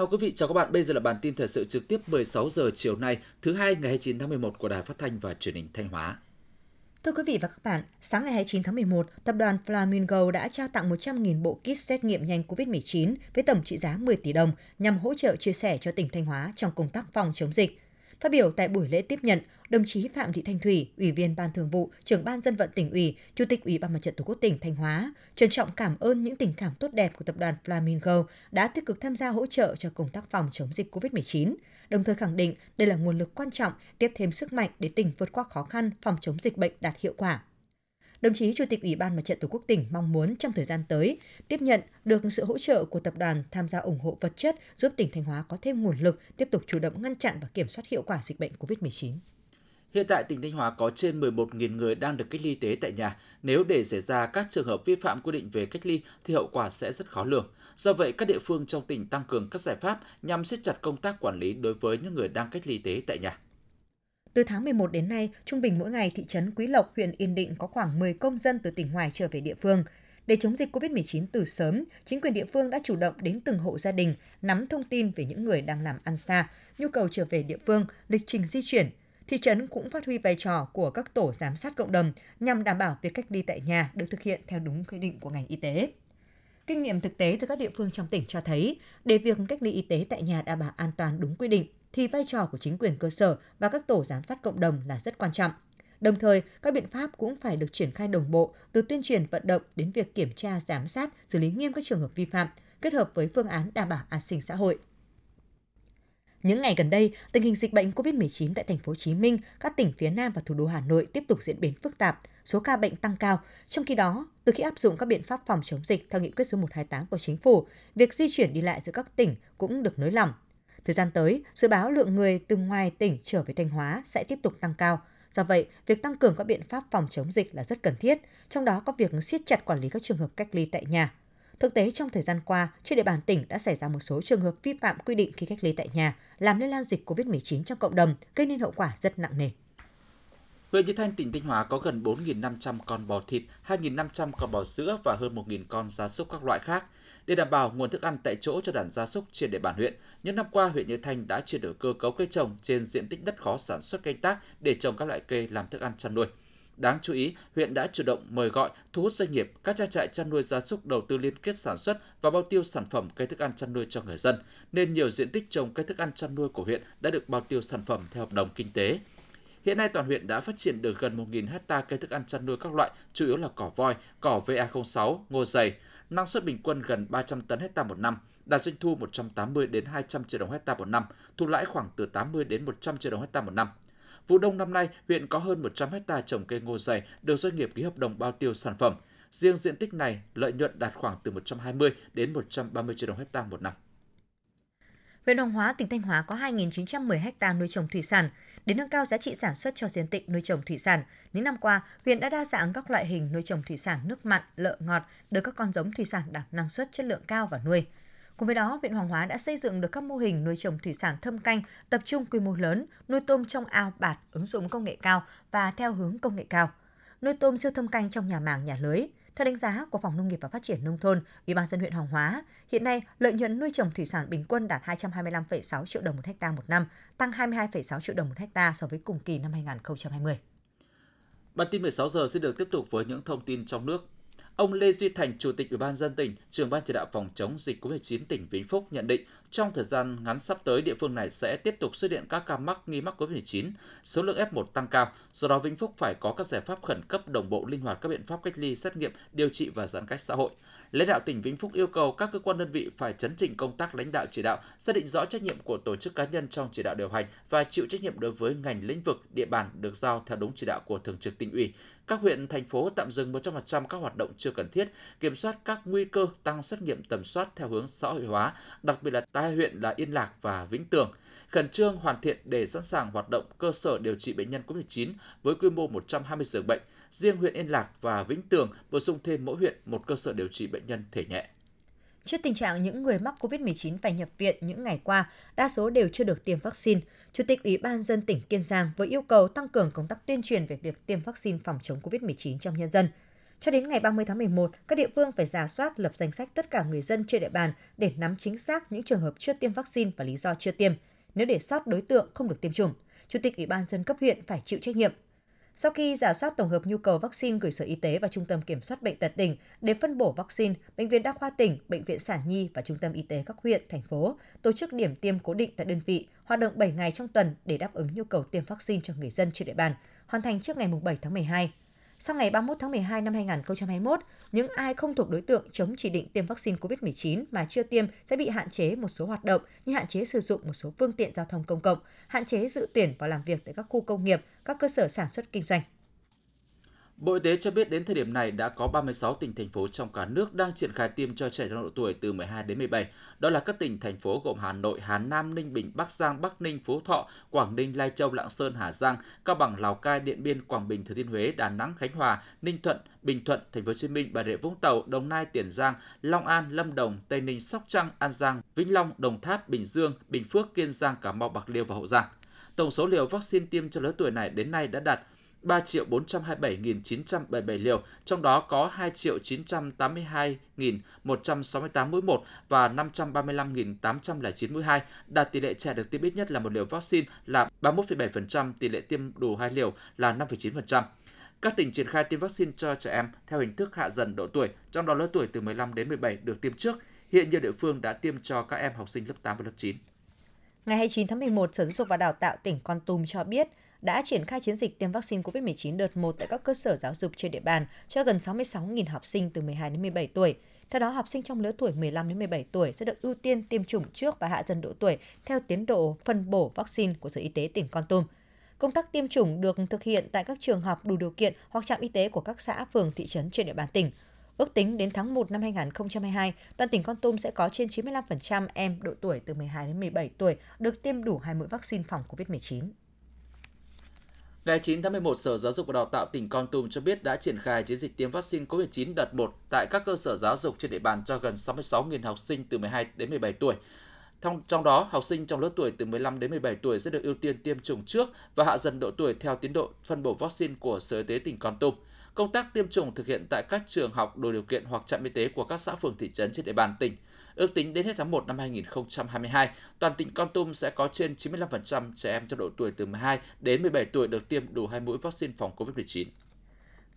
Chào quý vị, chào các bạn. Bây giờ là bản tin thời sự trực tiếp 16 giờ chiều nay, thứ hai ngày 29 tháng 11 của Đài Phát thanh và Truyền hình Thanh Hóa. Thưa quý vị và các bạn, sáng ngày 29 tháng 11, tập đoàn Flamingo đã trao tặng 100.000 bộ kit xét nghiệm nhanh COVID-19 với tổng trị giá 10 tỷ đồng nhằm hỗ trợ chia sẻ cho tỉnh Thanh Hóa trong công tác phòng chống dịch. Phát biểu tại buổi lễ tiếp nhận, đồng chí Phạm Thị Thanh Thủy, Ủy viên Ban Thường vụ, Trưởng ban Dân vận tỉnh ủy, Chủ tịch Ủy ban Mặt trận Tổ quốc tỉnh Thanh Hóa, trân trọng cảm ơn những tình cảm tốt đẹp của tập đoàn Flamingo đã tích cực tham gia hỗ trợ cho công tác phòng chống dịch COVID-19, đồng thời khẳng định đây là nguồn lực quan trọng tiếp thêm sức mạnh để tỉnh vượt qua khó khăn phòng chống dịch bệnh đạt hiệu quả. Đồng chí Chủ tịch Ủy ban Mặt trận Tổ quốc tỉnh mong muốn trong thời gian tới tiếp nhận được sự hỗ trợ của tập đoàn tham gia ủng hộ vật chất giúp tỉnh Thanh Hóa có thêm nguồn lực tiếp tục chủ động ngăn chặn và kiểm soát hiệu quả dịch bệnh COVID-19. Hiện tại tỉnh Thanh Hóa có trên 11.000 người đang được cách ly y tế tại nhà. Nếu để xảy ra các trường hợp vi phạm quy định về cách ly thì hậu quả sẽ rất khó lường. Do vậy, các địa phương trong tỉnh tăng cường các giải pháp nhằm siết chặt công tác quản lý đối với những người đang cách ly y tế tại nhà. Từ tháng 11 đến nay, trung bình mỗi ngày thị trấn Quý Lộc, huyện Yên Định có khoảng 10 công dân từ tỉnh ngoài trở về địa phương. Để chống dịch COVID-19 từ sớm, chính quyền địa phương đã chủ động đến từng hộ gia đình, nắm thông tin về những người đang làm ăn xa, nhu cầu trở về địa phương, lịch trình di chuyển. Thị trấn cũng phát huy vai trò của các tổ giám sát cộng đồng nhằm đảm bảo việc cách ly tại nhà được thực hiện theo đúng quy định của ngành y tế. Kinh nghiệm thực tế từ các địa phương trong tỉnh cho thấy, để việc cách ly y tế tại nhà đảm bảo an toàn đúng quy định, thì vai trò của chính quyền cơ sở và các tổ giám sát cộng đồng là rất quan trọng. Đồng thời, các biện pháp cũng phải được triển khai đồng bộ từ tuyên truyền vận động đến việc kiểm tra, giám sát, xử lý nghiêm các trường hợp vi phạm, kết hợp với phương án đảm bảo an sinh xã hội. Những ngày gần đây, tình hình dịch bệnh COVID-19 tại thành phố Hồ Chí Minh, các tỉnh phía Nam và thủ đô Hà Nội tiếp tục diễn biến phức tạp, số ca bệnh tăng cao. Trong khi đó, từ khi áp dụng các biện pháp phòng chống dịch theo nghị quyết số 128 của chính phủ, việc di chuyển đi lại giữa các tỉnh cũng được nới lỏng. Thời gian tới, dự báo lượng người từ ngoài tỉnh trở về Thanh Hóa sẽ tiếp tục tăng cao. Do vậy, việc tăng cường các biện pháp phòng chống dịch là rất cần thiết, trong đó có việc siết chặt quản lý các trường hợp cách ly tại nhà. Thực tế trong thời gian qua, trên địa bàn tỉnh đã xảy ra một số trường hợp vi phạm quy định khi cách ly tại nhà, làm lây lan dịch COVID-19 trong cộng đồng, gây nên hậu quả rất nặng nề. Huyện Như Thanh, tỉnh Thanh Hóa có gần 4.500 con bò thịt, 2.500 con bò sữa và hơn 1.000 con gia súc các loại khác. Để đảm bảo nguồn thức ăn tại chỗ cho đàn gia súc trên địa bàn huyện, những năm qua huyện Như Thanh đã chuyển đổi cơ cấu cây trồng trên diện tích đất khó sản xuất canh tác để trồng các loại cây làm thức ăn chăn nuôi. Đáng chú ý, huyện đã chủ động mời gọi, thu hút doanh nghiệp, các trang trại chăn nuôi gia súc đầu tư liên kết sản xuất và bao tiêu sản phẩm cây thức ăn chăn nuôi cho người dân, nên nhiều diện tích trồng cây thức ăn chăn nuôi của huyện đã được bao tiêu sản phẩm theo hợp đồng kinh tế. Hiện nay toàn huyện đã phát triển được gần 1.000 hecta cây thức ăn chăn nuôi các loại, chủ yếu là cỏ voi, cỏ VA06, ngô dày, năng suất bình quân gần 300 tấn hecta một năm, đạt doanh thu 180 đến 200 triệu đồng hecta một năm, thu lãi khoảng từ 80 đến 100 triệu đồng hecta một năm. Vụ đông năm nay, huyện có hơn 100 hecta trồng cây ngô dày được doanh nghiệp ký hợp đồng bao tiêu sản phẩm. Riêng diện tích này, lợi nhuận đạt khoảng từ 120 đến 130 triệu đồng hecta một năm. Huyện Hoàng Hóa, tỉnh Thanh Hóa có 2.910 ha nuôi trồng thủy sản. Để nâng cao giá trị sản xuất cho diện tích nuôi trồng thủy sản, những năm qua, huyện đã đa dạng các loại hình nuôi trồng thủy sản nước mặn, lợ ngọt, đưa các con giống thủy sản đạt năng suất chất lượng cao và nuôi. Cùng với đó, huyện Hoàng Hóa đã xây dựng được các mô hình nuôi trồng thủy sản thâm canh, tập trung quy mô lớn, nuôi tôm trong ao bạt, ứng dụng công nghệ cao và theo hướng công nghệ cao. Nuôi tôm chưa thâm canh trong nhà màng nhà lưới. Theo đánh giá của Phòng Nông nghiệp và Phát triển Nông thôn, Ủy ban dân huyện Hoàng Hóa, hiện nay lợi nhuận nuôi trồng thủy sản bình quân đạt 225,6 triệu đồng một hecta một năm, tăng 22,6 triệu đồng một hecta so với cùng kỳ năm 2020. Bản tin 16 giờ sẽ được tiếp tục với những thông tin trong nước. Ông Lê Duy Thành, Chủ tịch Ủy ban dân tỉnh, trưởng ban chỉ đạo phòng chống dịch COVID-19 tỉnh Vĩnh Phúc nhận định trong thời gian ngắn sắp tới địa phương này sẽ tiếp tục xuất hiện các ca mắc nghi mắc COVID-19, số lượng F1 tăng cao, do đó Vĩnh Phúc phải có các giải pháp khẩn cấp đồng bộ linh hoạt các biện pháp cách ly, xét nghiệm, điều trị và giãn cách xã hội. Lãnh đạo tỉnh Vĩnh Phúc yêu cầu các cơ quan đơn vị phải chấn chỉnh công tác lãnh đạo chỉ đạo, xác định rõ trách nhiệm của tổ chức cá nhân trong chỉ đạo điều hành và chịu trách nhiệm đối với ngành lĩnh vực, địa bàn được giao theo đúng chỉ đạo của thường trực tỉnh ủy. Các huyện, thành phố tạm dừng 100% các hoạt động chưa cần thiết, kiểm soát các nguy cơ tăng xét nghiệm tầm soát theo hướng xã hội hóa, đặc biệt là tại huyện là Yên Lạc và Vĩnh Tường khẩn trương hoàn thiện để sẵn sàng hoạt động cơ sở điều trị bệnh nhân COVID-19 với quy mô 120 giường bệnh. Riêng huyện Yên Lạc và Vĩnh Tường bổ sung thêm mỗi huyện một cơ sở điều trị bệnh nhân thể nhẹ. Trước tình trạng những người mắc COVID-19 phải nhập viện những ngày qua, đa số đều chưa được tiêm vaccine, Chủ tịch Ủy ban dân tỉnh Kiên Giang vừa yêu cầu tăng cường công tác tuyên truyền về việc tiêm vaccine phòng chống COVID-19 trong nhân dân. Cho đến ngày 30 tháng 11, các địa phương phải giả soát lập danh sách tất cả người dân trên địa bàn để nắm chính xác những trường hợp chưa tiêm vaccine và lý do chưa tiêm. Nếu để sót đối tượng không được tiêm chủng, Chủ tịch Ủy ban dân cấp huyện phải chịu trách nhiệm. Sau khi giả soát tổng hợp nhu cầu vaccine gửi Sở Y tế và Trung tâm Kiểm soát Bệnh tật tỉnh để phân bổ vaccine, Bệnh viện Đa khoa tỉnh, Bệnh viện Sản Nhi và Trung tâm Y tế các huyện, thành phố tổ chức điểm tiêm cố định tại đơn vị, hoạt động 7 ngày trong tuần để đáp ứng nhu cầu tiêm vaccine cho người dân trên địa bàn, hoàn thành trước ngày 7 tháng 12. Sau ngày 31 tháng 12 năm 2021, những ai không thuộc đối tượng chống chỉ định tiêm vaccine COVID-19 mà chưa tiêm sẽ bị hạn chế một số hoạt động như hạn chế sử dụng một số phương tiện giao thông công cộng, hạn chế dự tuyển và làm việc tại các khu công nghiệp, các cơ sở sản xuất kinh doanh. Bộ Y tế cho biết đến thời điểm này đã có 36 tỉnh thành phố trong cả nước đang triển khai tiêm cho trẻ trong độ tuổi từ 12 đến 17. Đó là các tỉnh thành phố gồm Hà Nội, Hà Nam, Ninh Bình, Bắc Giang, Bắc Ninh, Phú Thọ, Quảng Ninh, Lai Châu, Lạng Sơn, Hà Giang, Cao Bằng, Lào Cai, Điện Biên, Quảng Bình, Thừa Thiên Huế, Đà Nẵng, Khánh Hòa, Ninh Thuận, Bình Thuận, Thành phố Hồ Chí Minh, Bà Rịa Vũng Tàu, Đồng Nai, Tiền Giang, Long An, Lâm Đồng, Tây Ninh, Sóc Trăng, An Giang, Vĩnh Long, Đồng Tháp, Bình Dương, Bình Phước, Kiên Giang, Cà Mau, Bạc Liêu và Hậu Giang. Tổng số liều vaccine tiêm cho lứa tuổi này đến nay đã đạt 3.427.977 liều, trong đó có 2.982.168 mũi 1 và 535.809 mũi 2, đạt tỷ lệ trẻ được tiêm ít nhất là một liều vaccine là 31,7%, tỷ lệ tiêm đủ hai liều là 5,9%. Các tỉnh triển khai tiêm vaccine cho trẻ em theo hình thức hạ dần độ tuổi, trong đó lứa tuổi từ 15 đến 17 được tiêm trước. Hiện nhiều địa phương đã tiêm cho các em học sinh lớp 8 và lớp 9. Ngày 29 tháng 11, Sở Giáo dục và Đào tạo tỉnh Con Tum cho biết đã triển khai chiến dịch tiêm vaccine COVID-19 đợt 1 tại các cơ sở giáo dục trên địa bàn cho gần 66.000 học sinh từ 12 đến 17 tuổi. Theo đó, học sinh trong lứa tuổi 15 đến 17 tuổi sẽ được ưu tiên tiêm chủng trước và hạ dần độ tuổi theo tiến độ phân bổ vaccine của Sở Y tế tỉnh Con Tum. Công tác tiêm chủng được thực hiện tại các trường học đủ điều kiện hoặc trạm y tế của các xã, phường, thị trấn trên địa bàn tỉnh. Ước tính đến tháng 1 năm 2022, toàn tỉnh Con Tum sẽ có trên 95% em độ tuổi từ 12 đến 17 tuổi được tiêm đủ hai mũi vaccine phòng COVID-19. Ngày 9 tháng 11, Sở Giáo dục và Đào tạo tỉnh Con Tum cho biết đã triển khai chiến dịch tiêm vaccine COVID-19 đợt 1 tại các cơ sở giáo dục trên địa bàn cho gần 66.000 học sinh từ 12 đến 17 tuổi. Trong, trong đó, học sinh trong lứa tuổi từ 15 đến 17 tuổi sẽ được ưu tiên tiêm chủng trước và hạ dần độ tuổi theo tiến độ phân bổ vaccine của Sở Y tế tỉnh Con Tum. Công tác tiêm chủng thực hiện tại các trường học đủ điều kiện hoặc trạm y tế của các xã phường thị trấn trên địa bàn tỉnh. Ước tính đến hết tháng 1 năm 2022, toàn tỉnh Con Tum sẽ có trên 95% trẻ em trong độ tuổi từ 12 đến 17 tuổi được tiêm đủ hai mũi vaccine phòng COVID-19.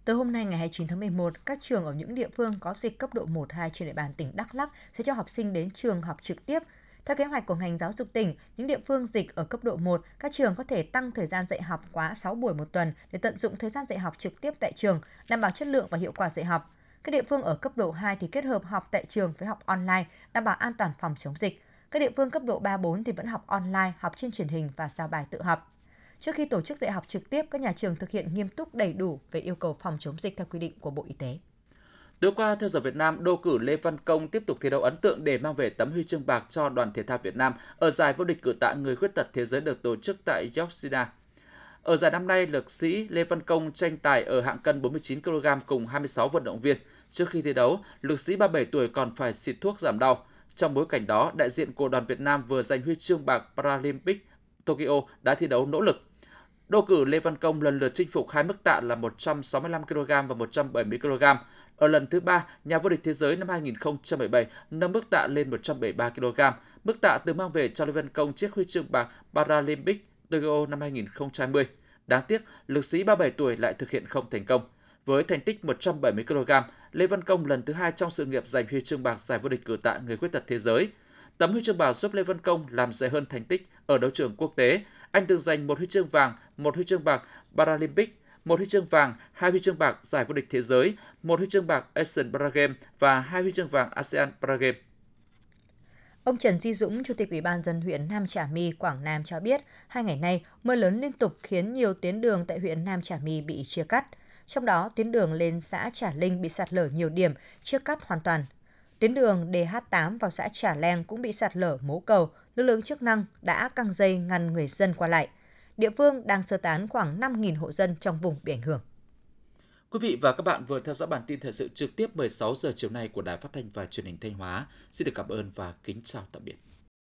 Từ hôm nay ngày 29 tháng 11, các trường ở những địa phương có dịch cấp độ 1, 2 trên địa bàn tỉnh Đắk Lắk sẽ cho học sinh đến trường học trực tiếp. Theo kế hoạch của ngành giáo dục tỉnh, những địa phương dịch ở cấp độ 1, các trường có thể tăng thời gian dạy học quá 6 buổi một tuần để tận dụng thời gian dạy học trực tiếp tại trường, đảm bảo chất lượng và hiệu quả dạy học. Các địa phương ở cấp độ 2 thì kết hợp học tại trường với học online, đảm bảo an toàn phòng chống dịch. Các địa phương cấp độ 3 4 thì vẫn học online, học trên truyền hình và giao bài tự học. Trước khi tổ chức dạy học trực tiếp, các nhà trường thực hiện nghiêm túc đầy đủ về yêu cầu phòng chống dịch theo quy định của Bộ Y tế. Tối qua, theo giờ Việt Nam, đô cử Lê Văn Công tiếp tục thi đấu ấn tượng để mang về tấm huy chương bạc cho đoàn thể thao Việt Nam ở giải vô địch cử tạ người khuyết tật thế giới được tổ chức tại Yorkshire. Ở giải năm nay, lực sĩ Lê Văn Công tranh tài ở hạng cân 49 kg cùng 26 vận động viên. Trước khi thi đấu, lực sĩ 37 tuổi còn phải xịt thuốc giảm đau. Trong bối cảnh đó, đại diện của đoàn Việt Nam vừa giành huy chương bạc Paralympic Tokyo đã thi đấu nỗ lực. Đô cử Lê Văn Công lần lượt chinh phục hai mức tạ là 165 kg và 170 kg. Ở lần thứ ba, nhà vô địch thế giới năm 2017 nâng mức tạ lên 173 kg. Mức tạ từ mang về cho Lê Văn Công chiếc huy chương bạc Paralympic Tokyo năm 2020. Đáng tiếc, lực sĩ 37 tuổi lại thực hiện không thành công. Với thành tích 170 kg, Lê Văn Công lần thứ hai trong sự nghiệp giành huy chương bạc giải vô địch cử tạ người khuyết tật thế giới. Tấm huy chương bạc giúp Lê Văn Công làm dày hơn thành tích ở đấu trường quốc tế. Anh từng giành một huy chương vàng, một huy chương bạc Paralympic, một huy chương vàng, hai huy chương bạc giải vô địch thế giới, một huy chương bạc Asian Paragame và hai huy chương vàng ASEAN Paragame. Ông Trần Duy Dũng, Chủ tịch Ủy ban dân huyện Nam Trà My, Quảng Nam cho biết, hai ngày nay mưa lớn liên tục khiến nhiều tuyến đường tại huyện Nam Trà My bị chia cắt. Trong đó, tuyến đường lên xã Trà Linh bị sạt lở nhiều điểm, chia cắt hoàn toàn. Tuyến đường DH8 vào xã Trà Leng cũng bị sạt lở mố cầu, lực lượng chức năng đã căng dây ngăn người dân qua lại. Địa phương đang sơ tán khoảng 5.000 hộ dân trong vùng bị ảnh hưởng. Quý vị và các bạn vừa theo dõi bản tin thời sự trực tiếp 16 giờ chiều nay của Đài Phát thanh và Truyền hình Thanh Hóa. Xin được cảm ơn và kính chào tạm biệt.